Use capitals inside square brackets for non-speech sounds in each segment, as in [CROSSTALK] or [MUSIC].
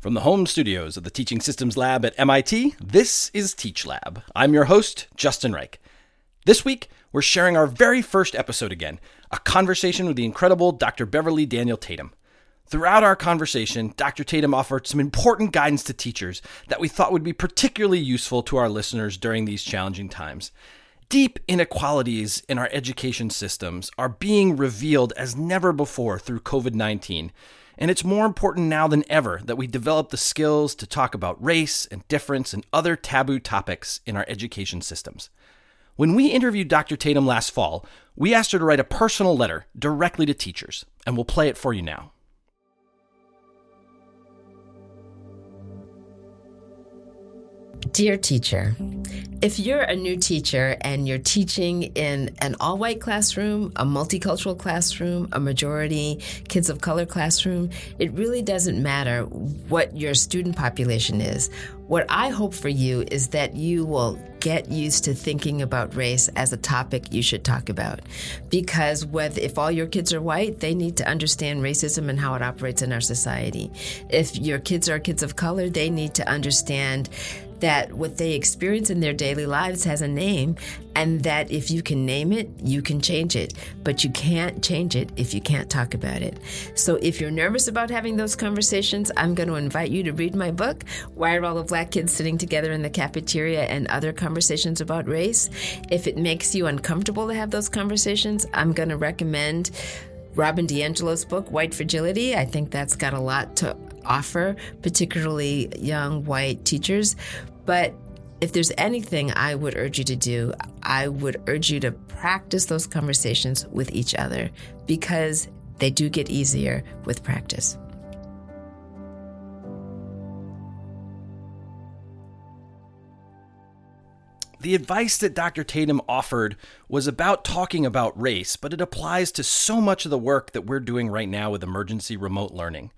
From the home studios of the Teaching Systems Lab at MIT, this is Teach Lab. I'm your host, Justin Reich. This week, we're sharing our very first episode again a conversation with the incredible Dr. Beverly Daniel Tatum. Throughout our conversation, Dr. Tatum offered some important guidance to teachers that we thought would be particularly useful to our listeners during these challenging times. Deep inequalities in our education systems are being revealed as never before through COVID 19 and it's more important now than ever that we develop the skills to talk about race and difference and other taboo topics in our education systems. When we interviewed Dr. Tatum last fall, we asked her to write a personal letter directly to teachers, and we'll play it for you now. Dear teacher, if you're a new teacher and you're teaching in an all white classroom, a multicultural classroom, a majority kids of color classroom, it really doesn't matter what your student population is. What I hope for you is that you will get used to thinking about race as a topic you should talk about. Because if all your kids are white, they need to understand racism and how it operates in our society. If your kids are kids of color, they need to understand that what they experience in their daily lives has a name, and that if you can name it, you can change it. But you can't change it if you can't talk about it. So if you're nervous about having those conversations, I'm going to invite you to read my book, Why Are All the Black Kids Sitting Together in the Cafeteria and Other Conversations About Race. If it makes you uncomfortable to have those conversations, I'm going to recommend. Robin DiAngelo's book, White Fragility. I think that's got a lot to offer, particularly young white teachers. But if there's anything I would urge you to do, I would urge you to practice those conversations with each other because they do get easier with practice. The advice that Dr. Tatum offered was about talking about race, but it applies to so much of the work that we're doing right now with emergency remote learning.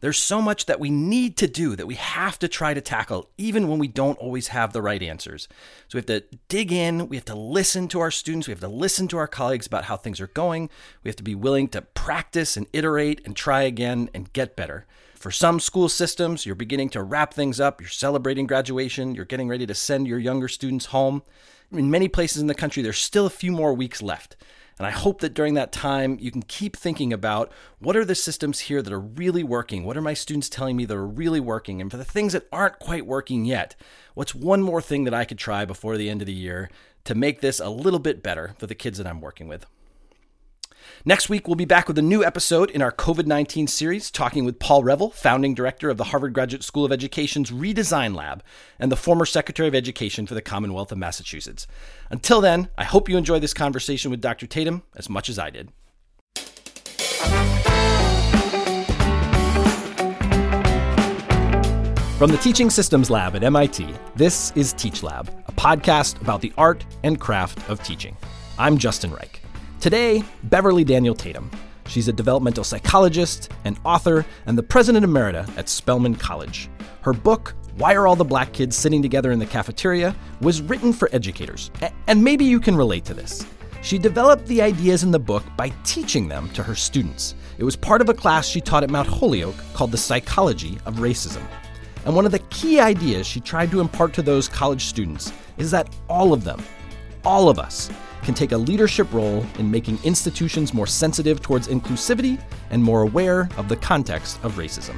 There's so much that we need to do that we have to try to tackle, even when we don't always have the right answers. So we have to dig in, we have to listen to our students, we have to listen to our colleagues about how things are going, we have to be willing to practice and iterate and try again and get better. For some school systems, you're beginning to wrap things up, you're celebrating graduation, you're getting ready to send your younger students home. In many places in the country, there's still a few more weeks left. And I hope that during that time, you can keep thinking about what are the systems here that are really working? What are my students telling me that are really working? And for the things that aren't quite working yet, what's one more thing that I could try before the end of the year to make this a little bit better for the kids that I'm working with? Next week, we'll be back with a new episode in our COVID 19 series, talking with Paul Reville, founding director of the Harvard Graduate School of Education's Redesign Lab and the former Secretary of Education for the Commonwealth of Massachusetts. Until then, I hope you enjoy this conversation with Dr. Tatum as much as I did. From the Teaching Systems Lab at MIT, this is Teach Lab, a podcast about the art and craft of teaching. I'm Justin Reich. Today, Beverly Daniel Tatum. She's a developmental psychologist, an author, and the president emerita at Spelman College. Her book, Why Are All the Black Kids Sitting Together in the Cafeteria, was written for educators. And maybe you can relate to this. She developed the ideas in the book by teaching them to her students. It was part of a class she taught at Mount Holyoke called The Psychology of Racism. And one of the key ideas she tried to impart to those college students is that all of them, all of us, can take a leadership role in making institutions more sensitive towards inclusivity and more aware of the context of racism.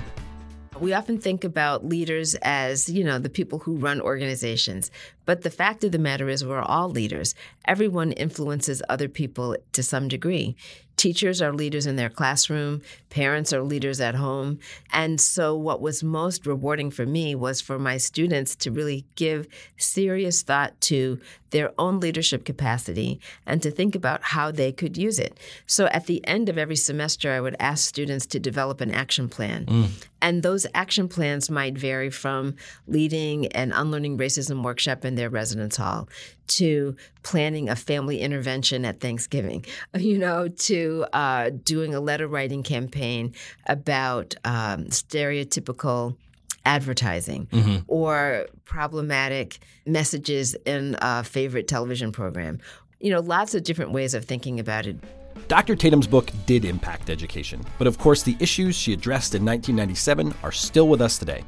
We often think about leaders as, you know, the people who run organizations. But the fact of the matter is, we're all leaders. Everyone influences other people to some degree. Teachers are leaders in their classroom, parents are leaders at home. And so, what was most rewarding for me was for my students to really give serious thought to their own leadership capacity and to think about how they could use it. So, at the end of every semester, I would ask students to develop an action plan. Mm. And those action plans might vary from leading an unlearning racism workshop in their residence hall to planning a family intervention at Thanksgiving, [LAUGHS] you know, to uh, doing a letter writing campaign about um, stereotypical advertising mm-hmm. or problematic messages in a favorite television program. You know, lots of different ways of thinking about it. Dr. Tatum's book did impact education, but of course, the issues she addressed in 1997 are still with us today.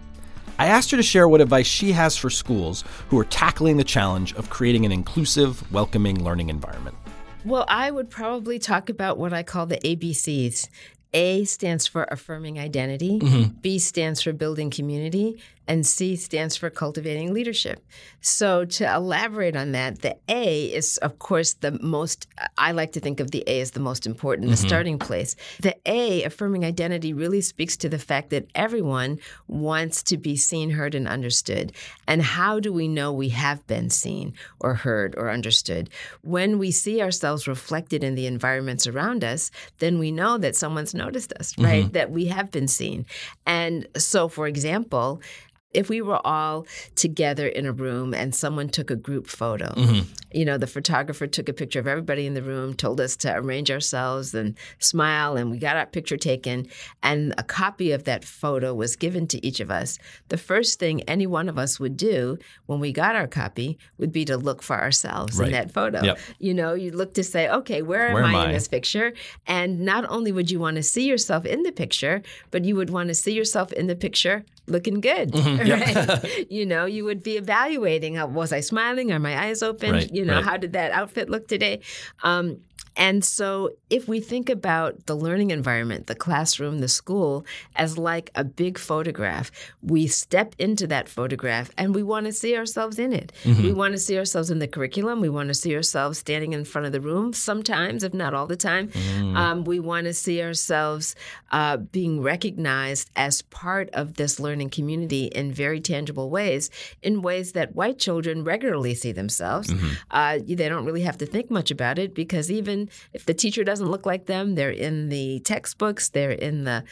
I asked her to share what advice she has for schools who are tackling the challenge of creating an inclusive, welcoming learning environment. Well, I would probably talk about what I call the ABCs. A stands for affirming identity, mm-hmm. B stands for building community, and C stands for cultivating leadership. So, to elaborate on that, the A is, of course, the most, I like to think of the A as the most important, mm-hmm. the starting place. The A, affirming identity, really speaks to the fact that everyone wants to be seen, heard, and understood. And how do we know we have been seen or heard or understood? When we see ourselves reflected in the environments around us, then we know that someone's noticed us, right? Mm-hmm. That we have been seen. And so, for example, if we were all together in a room and someone took a group photo, mm-hmm. you know, the photographer took a picture of everybody in the room, told us to arrange ourselves and smile, and we got our picture taken, and a copy of that photo was given to each of us. The first thing any one of us would do when we got our copy would be to look for ourselves right. in that photo. Yep. You know, you look to say, okay, where, where am, I, I in this picture? And not only would you want to see yourself in the picture, but you would want to see yourself in the picture looking good. Mm-hmm. [LAUGHS] Right? you know, you would be evaluating was I smiling? Are my eyes open? Right, you know, right. how did that outfit look today? Um, and so, if we think about the learning environment, the classroom, the school, as like a big photograph, we step into that photograph and we want to see ourselves in it. Mm-hmm. We want to see ourselves in the curriculum. We want to see ourselves standing in front of the room sometimes, if not all the time. Mm. Um, we want to see ourselves uh, being recognized as part of this learning community in very tangible ways, in ways that white children regularly see themselves. Mm-hmm. Uh, they don't really have to think much about it because even if the teacher doesn't look like them, they're in the textbooks, they're in the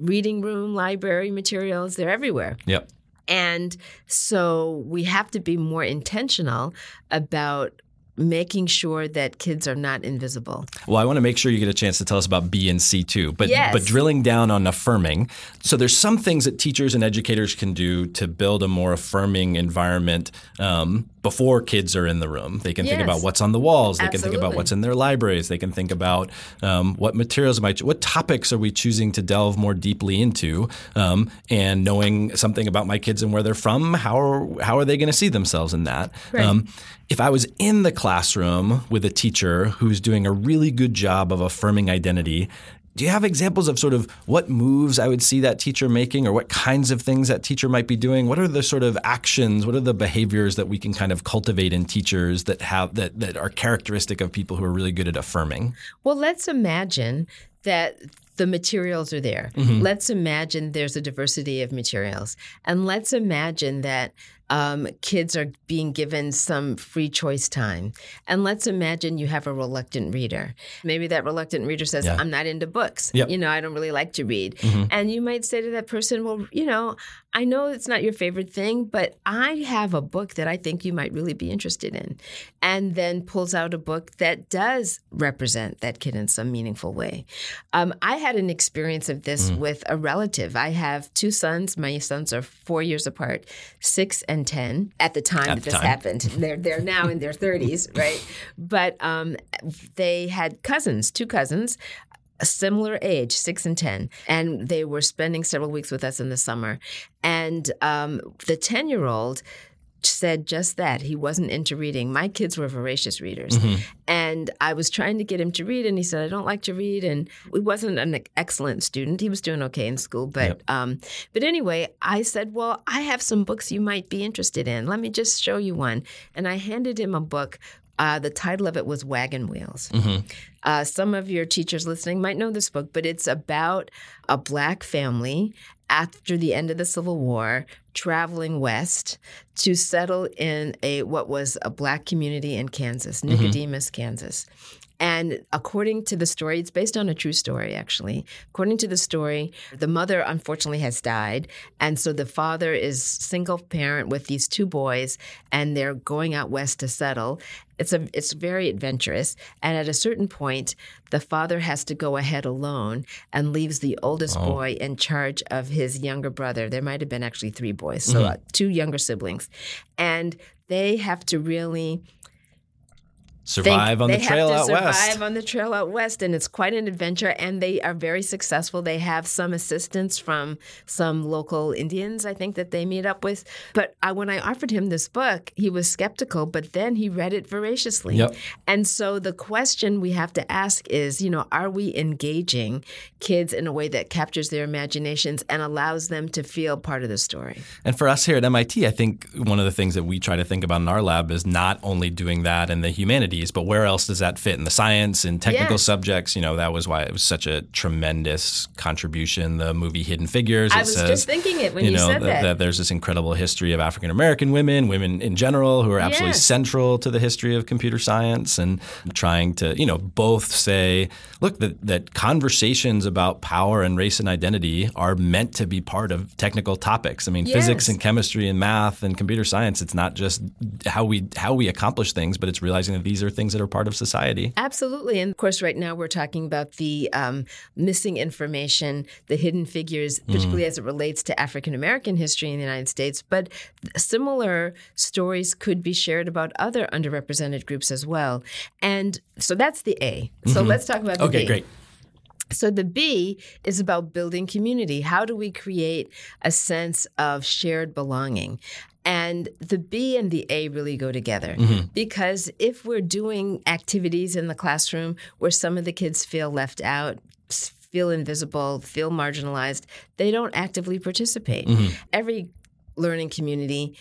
reading room, library materials, they're everywhere. Yep. And so we have to be more intentional about making sure that kids are not invisible. Well, I want to make sure you get a chance to tell us about B and C too, but yes. but drilling down on affirming. So there's some things that teachers and educators can do to build a more affirming environment um, before kids are in the room. They can yes. think about what's on the walls. They Absolutely. can think about what's in their libraries. They can think about um, what materials might, what topics are we choosing to delve more deeply into, um, and knowing something about my kids and where they're from. How are how are they going to see themselves in that? Right. Um, if I was in the classroom with a teacher who's doing a really good job of affirming identity, do you have examples of sort of what moves I would see that teacher making or what kinds of things that teacher might be doing? What are the sort of actions, what are the behaviors that we can kind of cultivate in teachers that have that that are characteristic of people who are really good at affirming? Well, let's imagine that the materials are there. Mm-hmm. Let's imagine there's a diversity of materials. And let's imagine that um, kids are being given some free choice time. And let's imagine you have a reluctant reader. Maybe that reluctant reader says, yeah. I'm not into books. Yep. You know, I don't really like to read. Mm-hmm. And you might say to that person, Well, you know, I know it's not your favorite thing, but I have a book that I think you might really be interested in. And then pulls out a book that does represent that kid in some meaningful way. Um, I had an experience of this mm. with a relative. I have two sons. My sons are four years apart, six and 10 at the time at that this time. happened. [LAUGHS] they're, they're now in their 30s, right? But um, they had cousins, two cousins a similar age, six and 10. And they were spending several weeks with us in the summer. And um, the 10 year old said just that. He wasn't into reading. My kids were voracious readers. Mm-hmm. And I was trying to get him to read, and he said, I don't like to read. And he wasn't an excellent student. He was doing okay in school. But, yep. um, but anyway, I said, Well, I have some books you might be interested in. Let me just show you one. And I handed him a book uh, the title of it was Wagon Wheels. Mm-hmm. Uh, some of your teachers listening might know this book, but it's about a black family after the end of the Civil War traveling west to settle in a what was a black community in Kansas, mm-hmm. Nicodemus, mm-hmm. Kansas. And according to the story, it's based on a true story, actually. According to the story, the mother unfortunately has died. And so the father is single parent with these two boys, and they're going out west to settle. It's a it's very adventurous. And at a certain point, the father has to go ahead alone and leaves the oldest oh. boy in charge of his younger brother. There might have been actually three boys, so mm-hmm. uh, two younger siblings. And they have to really survive on the they trail have to out survive west. on the trail out west, and it's quite an adventure. And they are very successful. They have some assistance from some local Indians, I think, that they meet up with. But I, when I offered him this book, he was skeptical, but then he read it voraciously. Yep. And so the question we have to ask is, you know, are we engaging kids in a way that captures their imaginations and allows them to feel part of the story? And for us here at MIT, I think one of the things that we try to think about in our lab is not only doing that in the humanities, but where else does that fit in the science and technical Yeah. subjects? You know, that was why it was such a tremendous contribution. The movie Hidden Figures. I was says, just thinking it when you, know said that. that. there's this incredible history of African American women, women in general, who are absolutely Yes. central to the history of computer science, and trying to you know both say, look, that that conversations about power and race and identity are meant to be part of technical topics. I mean, physics and chemistry and math and computer science. It's not just how we how we accomplish things, but it's realizing that these are things that are part of society. Absolutely. And of course, right now we're talking about the um, missing information, the hidden figures, particularly as it relates to African American history in the United States. But similar stories could be shared about other underrepresented groups as well. And so that's the A. So let's talk about the B. Okay, B. great. So the B is about building community. How do we create a sense of shared belonging? And the B and the A really go together. Mm-hmm. Because if we're doing activities in the classroom where some of the kids feel left out, feel invisible, feel marginalized, they don't actively participate. Mm-hmm. Every learning community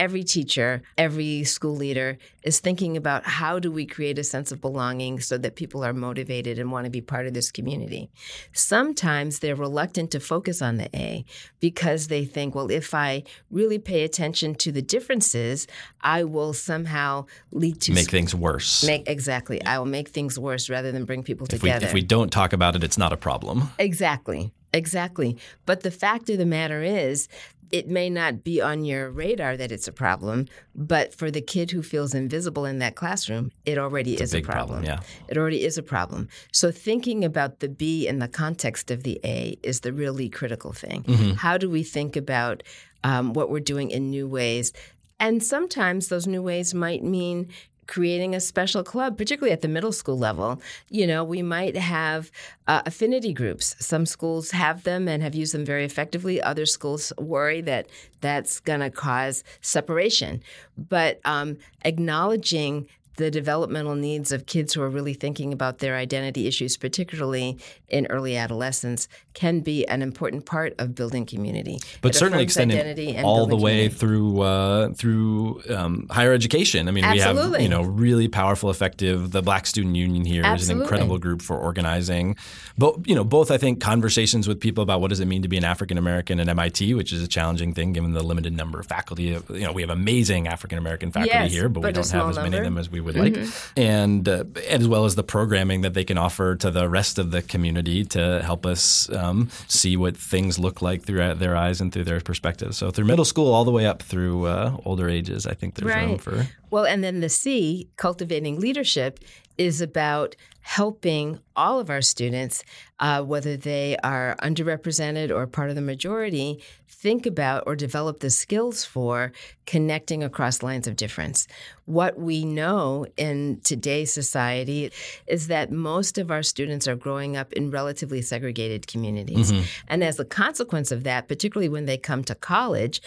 every teacher, every school leader is thinking about how do we create a sense of belonging so that people are motivated and want to be part of this community. Sometimes they're reluctant to focus on the A because they think, well, if I really pay attention to the differences, I will somehow lead to Make things worse. make exactly. I will make things worse rather than bring people if we, together. if we don't talk about it, it's not a problem. Exactly. Exactly. But the fact of the matter is, it may not be on your radar that it's a problem, but for the kid who feels invisible in that classroom, it already is a a problem. problem, yeah. It already is a problem. So thinking about the B in the context of the A is the really critical thing. Mm-hmm. How do we think about um, what we're doing in new ways? And sometimes those new ways might mean creating a special club, particularly at the middle school level. You know, we might have uh, affinity groups. Some schools have them and have used them very effectively. Other schools worry that that's going to cause separation. But um, acknowledging the developmental needs of kids who are really thinking about their identity issues, particularly in early adolescence, can be an important part of building community. but It certainly extending all the way community. through uh, through um, higher education. I mean, we have Absolutely. you know really powerful, effective. The Black Student Union here is an incredible group for organizing. But you know, both I think conversations with people about what does it mean to be an African American at MIT, which is a challenging thing given the limited number of faculty. You know, we have amazing African American faculty Yes, here, but, we but a don't have as many of them as we would like, and uh, as well as the programming that they can offer to the rest of the community to help us um, see what things look like through their eyes and through their perspective. So through middle school all the way up through uh, older ages, I think there's room for. Well, and then the C, cultivating leadership, is about helping all of our students, uh, whether they are underrepresented or part of the majority, think about or develop the skills for connecting across lines of difference. What we know in today's society is that most of our students are growing up in relatively segregated communities. And as a consequence of that, particularly when they come to college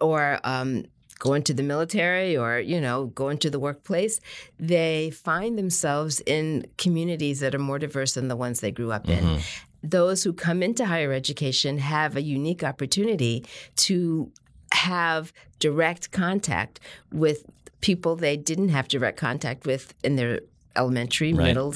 or um, go into the military or you know go into the workplace they find themselves in communities that are more diverse than the ones they grew up in mm-hmm. those who come into higher education have a unique opportunity to have direct contact with people they didn't have direct contact with in their elementary Right. middle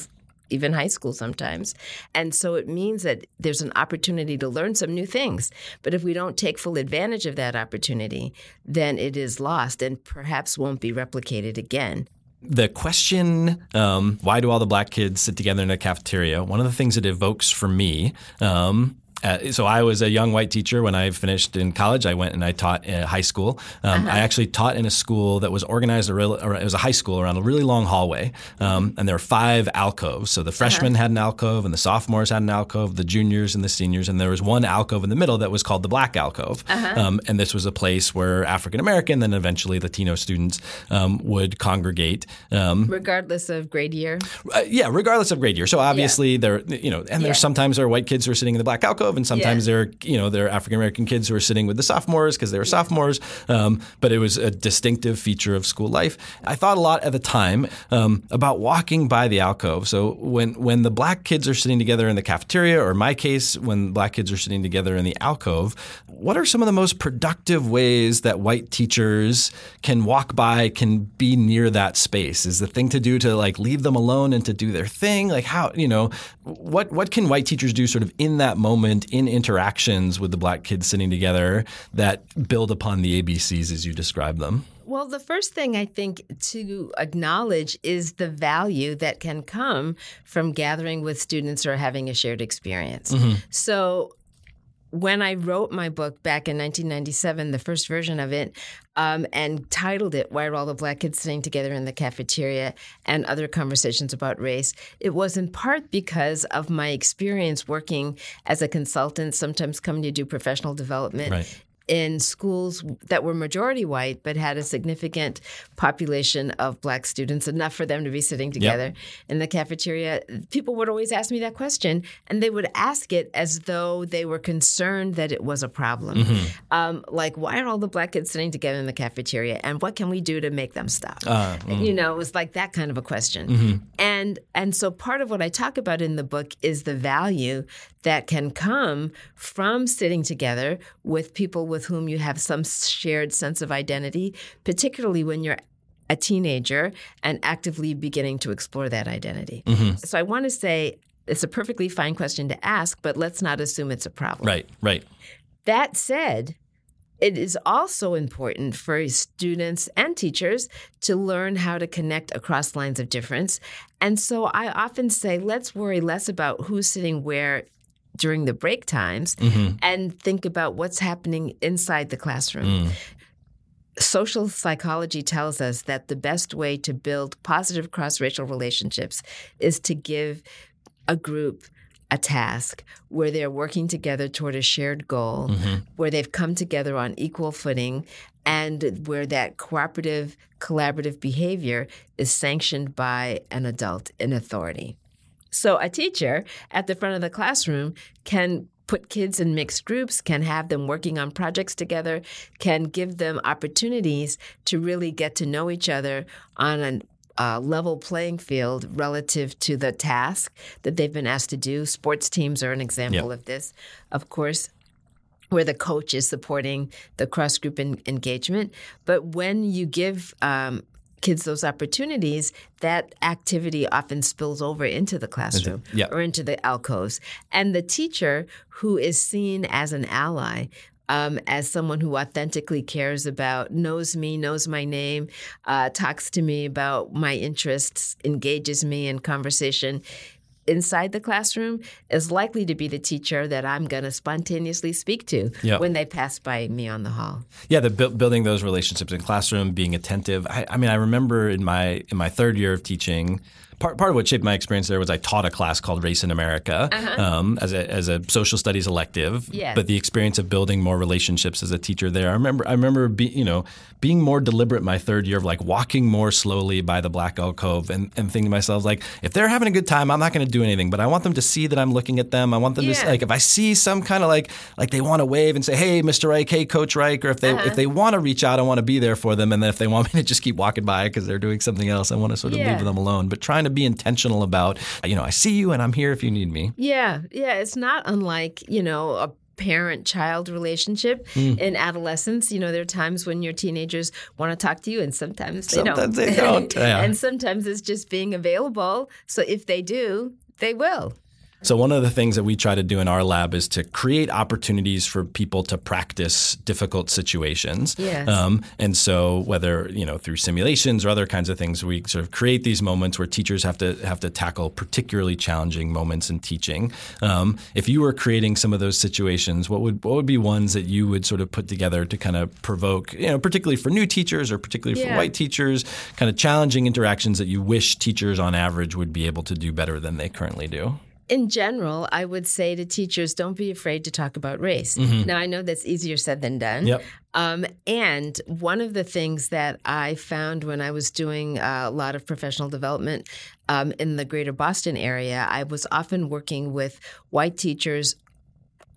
even high school sometimes. And so it means that there's an opportunity to learn some new things. But if we don't take full advantage of that opportunity, then it is lost and perhaps won't be replicated again. the question, um, why do all the black kids sit together in a cafeteria? One of the things it evokes for me um, uh, so I was a young white teacher when I finished in college. I went and I taught in high school. Um, uh-huh. I actually taught in a school that was organized. A real, it was a high school around a really long hallway, um, and there were five alcoves. So the freshmen uh-huh. had an alcove, and the sophomores had an alcove, the juniors and the seniors, and there was one alcove in the middle that was called the black alcove. Uh-huh. Um, and this was a place where African American, then eventually Latino students um, would congregate, um, regardless of grade year. Uh, yeah, regardless of grade year. So obviously yeah. there, you know, and there's yeah. sometimes there are white kids who are sitting in the black alcove, and sometimes yeah. there, are, you know, there are African American kids who are sitting with the sophomores because they were sophomores. Um, but it was a distinctive feature of school life. I thought a lot at the time um, about walking by the alcove. So when when the black kids are sitting together in the cafeteria, or in my case, when black kids are sitting together in the alcove, what are some of the most productive ways that white teachers can walk by, can be near that space? Is the thing to do to like leave them alone and to do their thing? Like how you know what what can white teachers do sort of in that moment in interactions with the black kids sitting together that build upon the ABCs as you describe them? Well, the first thing I think to acknowledge is the value that can come from gathering with students or having a shared experience. Mm-hmm. So, when I wrote my book back in 1997, the first version of it, um, and titled it Why Are All the Black Kids Sitting Together in the Cafeteria and Other Conversations About Race, it was in part because of my experience working as a consultant, sometimes coming to do professional development right in schools that were majority white but had a significant population of black students, enough for them to be sitting together yep. in the cafeteria, people would always ask me that question, and they would ask it as though they were concerned that it was a problem. Mm-hmm. Um, like, why are all the black kids sitting together in the cafeteria, and what can we do to make them stop? Uh, mm. You know, it was like that kind of a question. Mm-hmm. And and so part of what I talk about in the book is the value that can come from sitting together with people with whom you have some shared sense of identity, particularly when you're a teenager and actively beginning to explore that identity. Mm-hmm. So I want to say it's a perfectly fine question to ask, but let's not assume it's a problem. Right, right. That said, it is also important for students and teachers to learn how to connect across lines of difference. And so I often say, let's worry less about who's sitting where during the break times mm-hmm. and think about what's happening inside the classroom. Mm. Social psychology tells us that the best way to build positive cross racial relationships is to give a group a task where they're working together toward a shared goal, mm-hmm. where they've come together on equal footing, and where that cooperative, collaborative behavior is sanctioned by an adult in authority. So a teacher at the front of the classroom can put kids in mixed groups, can have them working on projects together, can give them opportunities to really get to know each other on a uh, level playing field relative to the task that they've been asked to do. Sports teams are an example yep. of this, of course where the coach is supporting the cross group engagement. But when you give um, kids those opportunities, that activity often spills over into the classroom or into the alcoves. And the teacher who is seen as an ally um, as someone who authentically cares about, knows me, knows my name, uh, talks to me about my interests, engages me in conversation inside the classroom is likely to be the teacher that I'm going to spontaneously speak to yep. when they pass by me on the hall. Yeah, the bu- building those relationships in classroom, being attentive. I, I mean, I remember in my in my third year of teaching part, part of what shaped my experience there was I taught a class called Race in America uh-huh. um, as, a, as a social studies elective. Yes. But the experience of building more relationships as a teacher there, I remember I remember be, you know being more deliberate my third year of like walking more slowly by the Black alcove and, and thinking to myself like if they're having a good time, I'm not going to do anything, but I want them to see that I'm looking at them. I want them yeah. to like if I see some kind of like like they want to wave and say hey Mr. Reich, hey Coach Reich, or if they uh-huh. if they want to reach out, I want to be there for them, and then if they want [LAUGHS] me to just keep walking by because they're doing something else, I want to sort of yeah. leave them alone. But trying to be intentional about, you know, I see you and I'm here if you need me. Yeah, yeah. It's not unlike, you know, a parent child relationship mm. in adolescence. You know, there are times when your teenagers want to talk to you and sometimes they sometimes don't. They don't. [LAUGHS] Yeah. and sometimes it's just being available. So if they do, they will. So, one of the things that we try to do in our lab is to create opportunities for people to practice difficult situations. Yes. Um, and so, whether you know through simulations or other kinds of things, we sort of create these moments where teachers have to have to tackle particularly challenging moments in teaching. Um, if you were creating some of those situations, what would what would be ones that you would sort of put together to kind of provoke, you know, particularly for new teachers or particularly for white teachers, kind of challenging interactions that you wish teachers on average would be able to do better than they currently do? In general, I would say to teachers, don't be afraid to talk about race. Now, I know that's easier said than done. Yep. Um, and one of the things that I found when I was doing a lot of professional development um, in the greater Boston area, I was often working with white teachers.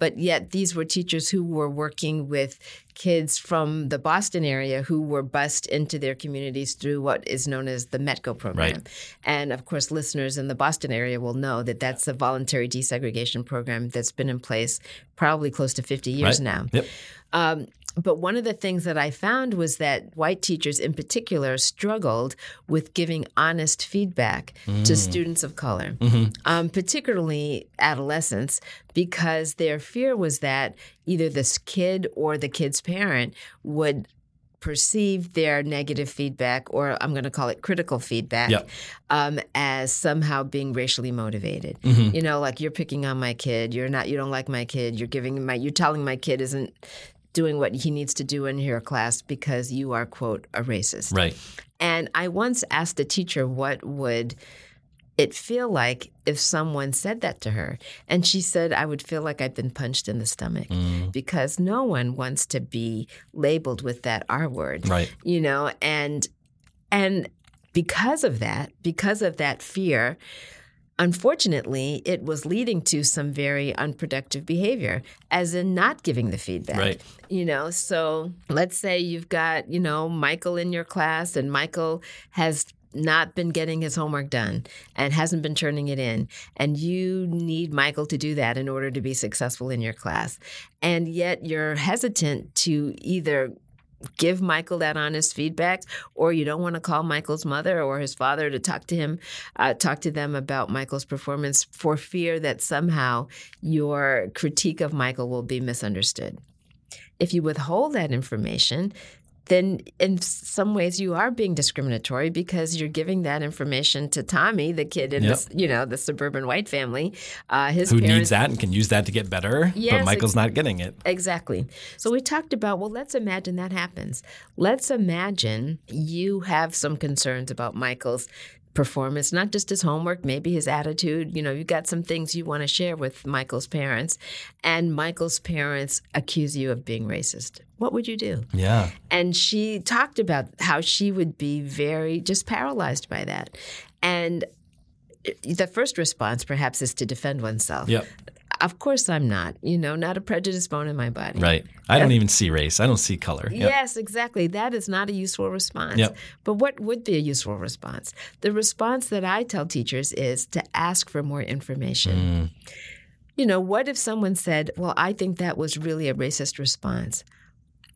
But yet, these were teachers who were working with kids from the Boston area who were bused into their communities through what is known as the METCO program. Right. And of course, listeners in the Boston area will know that that's a voluntary desegregation program that's been in place probably close to 50 years Right. now. Yep. Um, but one of the things that I found was that white teachers in particular struggled with giving honest feedback to students of color, um, particularly adolescents, because their fear was that either this kid or the kid's parent would perceive their negative feedback, or I'm going to call it critical feedback, Yep. um, as somehow being racially motivated. You know, like you're picking on my kid. You're not. You don't like my kid. You're giving my. You're telling my kid isn't doing what he needs to do in your class because you are quote a racist. Right. And I once asked a teacher what would it feel like if someone said that to her. And she said, I would feel like I'd been punched in the stomach Mm. because no one wants to be labeled with that R word. Right. You know, and and because of that, because of that fear, unfortunately, it was leading to some very unproductive behavior, as in not giving the feedback. Right. You know, so let's say you've got, you know, Michael in your class and Michael has not been getting his homework done and hasn't been turning it in and you need Michael to do that in order to be successful in your class and yet you're hesitant to either give Michael that honest feedback, or you don't want to call Michael's mother or his father to talk to him, uh, talk to them about Michael's performance for fear that somehow your critique of Michael will be misunderstood. If you withhold that information, then in some ways you are being discriminatory because you're giving that information to Tommy, the kid in Yep. this, you know, the suburban white family. Uh, his Who parents, needs that and can use that to get better, but Yes, Michael's not getting it. Exactly. So we talked about, well, let's imagine that happens. Let's imagine you have some concerns about Michael's performance, not just his homework, maybe his attitude. You know, you got some things you want to share with Michael's parents, and Michael's parents accuse you of being racist. What would you do? Yeah. And she talked about how she would be very just paralyzed by that. And eh, the first response, perhaps, is to defend oneself. Yep. Of course, I'm not. You know, not a prejudiced bone in my body. Right. I don't even see race. I don't see color. Yep. Yes, exactly. That is not a useful response. Yep. But what would be a useful response? The response that I tell teachers is to ask for more information. Mm. You know, what if someone said, Well, I think that was really a racist response?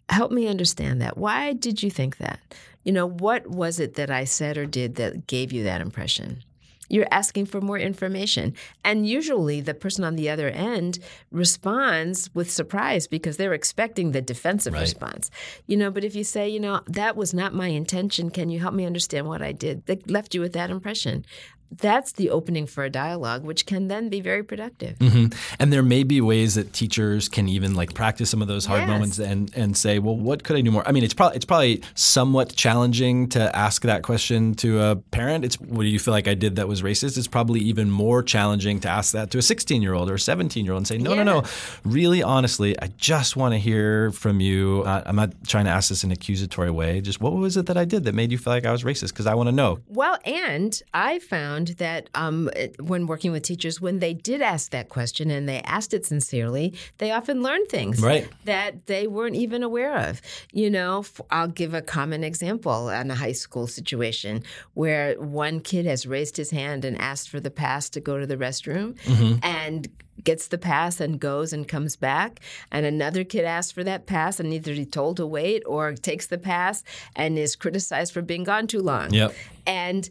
Help me understand that. Why did you think that? You know, what was it that I said or did that gave you that impression? You're asking for more information. And usually the person on the other end responds with surprise because they're expecting the defensive Right. response. You know, but if you say, you know, that was not my intention, can you help me understand what I did that left you with that impression? That's the opening for a dialogue, which can then be very productive. Mhm. And there may be ways that teachers can even like practice some of those hard Yes. moments and and say, well, what could I do more? I mean, it's probably it's probably somewhat challenging to ask that question to a parent. It's what do you feel like I did that was racist? It's probably even more challenging to ask that to a 16 year old or a 17 year old and say, no, no, no, really honestly, I just want to hear from you. Uh, I'm not trying to ask this in an accusatory way. Just what was it that I did that made you feel like I was racist? Because I want to know. Well, and I found that um, when working with teachers, when they did ask that question and they asked it sincerely, they often learned things Right. that they weren't even aware of. You know, I'll give a common example in a high school situation where one kid has raised his hand and asked for the pass to go to the restroom, and gets the pass and goes and comes back, and another kid asks for that pass and either he's told to wait or takes the pass and is criticized for being gone too long. Yep. And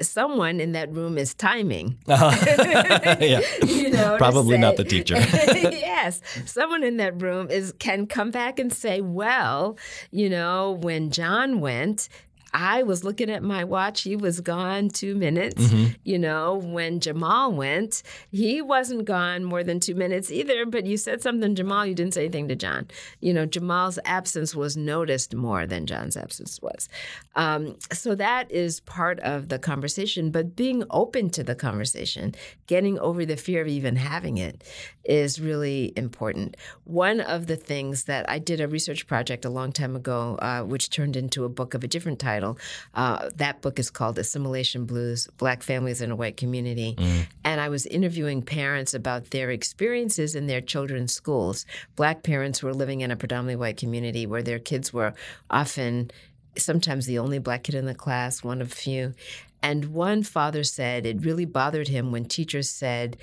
someone in that room is timing. Uh-huh. [LAUGHS] yeah. [LAUGHS] you know, Probably say, not the teacher. [LAUGHS] yes. Someone in that room is can come back and say, well, you know, when John went, I was looking at my watch. He was gone two minutes. Mm-hmm. You know, when Jamal went, he wasn't gone more than two minutes either. But you said something, Jamal. You didn't say anything to John. You know, Jamal's absence was noticed more than John's absence was. Um, so that is part of the conversation. But being open to the conversation, getting over the fear of even having it, is really important. One of the things that I did a research project a long time ago, uh, which turned into a book of a different title title. Uh, that book is called Assimilation Blues Black Families in a White Community. Mm. And I was interviewing parents about their experiences in their children's schools. Black parents were living in a predominantly white community where their kids were often sometimes the only black kid in the class, one of few. And one father said it really bothered him when teachers said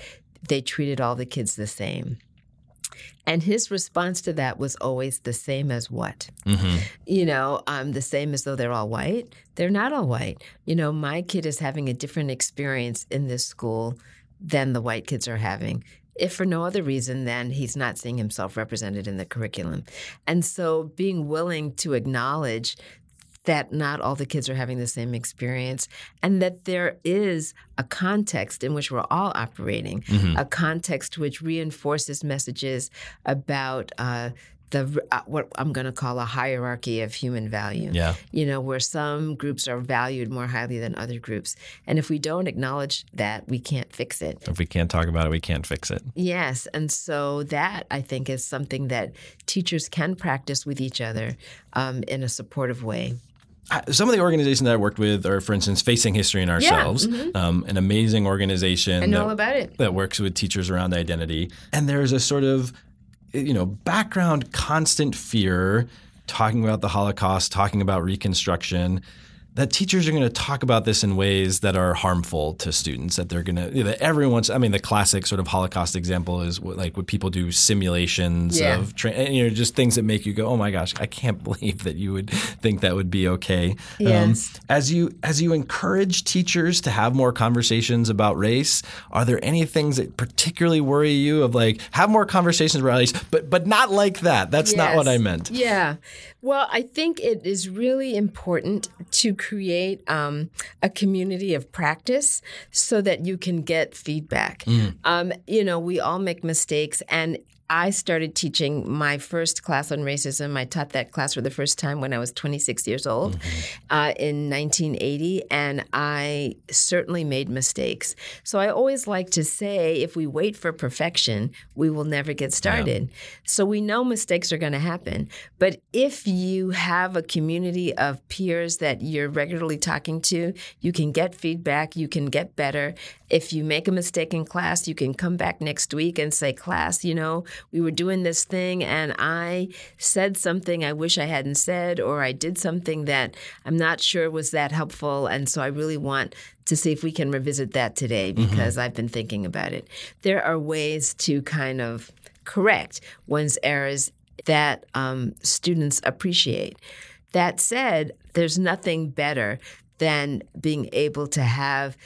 they treated all the kids the same. And his response to that was always the same as what? Mm-hmm. You know, um, the same as though they're all white. They're not all white. You know, my kid is having a different experience in this school than the white kids are having if for no other reason than he's not seeing himself represented in the curriculum. And so being willing to acknowledge that not all the kids are having the same experience and that there is a context in which we're all operating, mm-hmm. a context which reinforces messages about uh, the uh, what I'm going to call a hierarchy of human value. Yeah. You know, where some groups are valued more highly than other groups. And if we don't acknowledge that, we can't fix it. If we can't talk about it, we can't fix it. Yes. And so that I think is something that teachers can practice with each other um, in a supportive way some of the organizations that I worked with are, for instance, Facing History and Ourselves, yeah. mm-hmm. um, an amazing organization. I know that, all about it. That works with teachers around identity. And there's a sort of, you know, background constant fear talking about the Holocaust, talking about Reconstruction that teachers are going to talk about this in ways that are harmful to students that they're going to that everyone's i mean the classic sort of holocaust example is what, like when people do simulations yeah. of tra- you know just things that make you go oh my gosh i can't [LAUGHS] believe that you would think that would be okay um, yes. Um, as you as you encourage teachers to have more conversations about race are there any things that particularly worry you of like have more conversations about race but but not like that that's yes. not what i meant yeah well, I think it is really important to create um, a community of practice so that you can get feedback. Mm. Um, you know, we all make mistakes, and I started teaching my first class on racism. I taught that class for the first time when I was 26 years old mm-hmm. uh, in 1980, and I certainly made mistakes. So I always like to say if we wait for perfection, we will never get started. Yeah. So we know mistakes are going to happen. But if you have a community of peers that you're regularly talking to, you can get feedback, you can get better. If you make a mistake in class, you can come back next week and say, class, you know, we were doing this thing and I said something I wish I hadn't said, or I did something that I'm not sure was that helpful. And so I really want to see if we can revisit that today mm-hmm. because mm-hmm. I've been thinking about it. There are ways to kind of correct one's errors that um, students appreciate. That said, there's nothing better than being able to have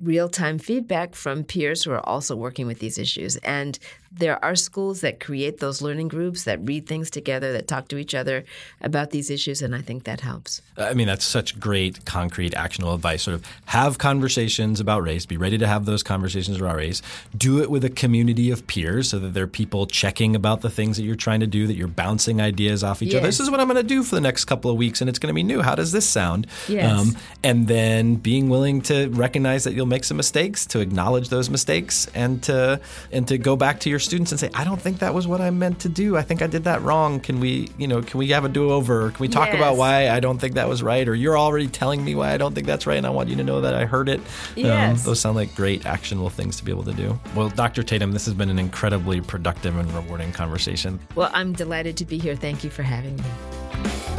real time feedback from peers who are also working with these issues. And there are schools that create those learning groups that read things together, that talk to each other about these issues, and I think that helps. I mean, that's such great, concrete, actionable advice. Sort of have conversations about race, be ready to have those conversations about race, do it with a community of peers so that there are people checking about the things that you're trying to do, that you're bouncing ideas off each yes. other. This is what I'm going to do for the next couple of weeks, and it's going to be new. How does this sound? Yes. Um, and then being willing to recognize that you'll make some mistakes, to acknowledge those mistakes, and to and to go back to your students and say, I don't think that was what I meant to do. I think I did that wrong. Can we, you know, can we have a do over? Can we talk yes. about why I don't think that was right? Or you're already telling me why I don't think that's right, and I want you to know that I heard it. Um, yes. Um, those sound like great actionable things to be able to do. Well, Dr. Tatum, this has been an incredibly productive and rewarding conversation. Well, I'm delighted to be here. Thank you for having me.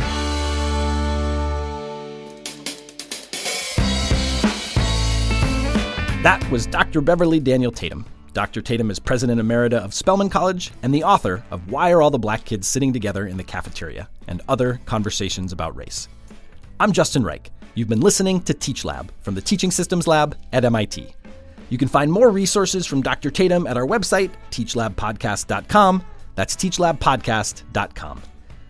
That was Dr. Beverly Daniel Tatum. Dr. Tatum is president emerita of Spelman College and the author of Why Are All the Black Kids Sitting Together in the Cafeteria and Other Conversations About Race. I'm Justin Reich. You've been listening to Teach Lab from the Teaching Systems Lab at MIT. You can find more resources from Dr. Tatum at our website, teachlabpodcast.com. That's teachlabpodcast.com.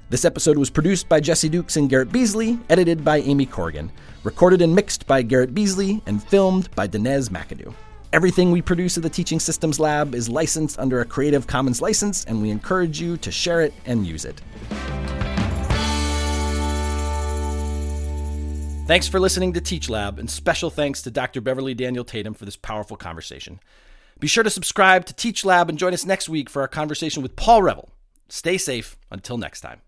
This episode was produced by Jesse Dukes and Garrett Beasley, edited by Amy Corrigan, recorded and mixed by Garrett Beasley, and filmed by Dinez McAdoo. Everything we produce at the Teaching Systems Lab is licensed under a Creative Commons license, and we encourage you to share it and use it. Thanks for listening to Teach Lab, and special thanks to Dr. Beverly Daniel Tatum for this powerful conversation. Be sure to subscribe to Teach Lab and join us next week for our conversation with Paul Reville. Stay safe until next time.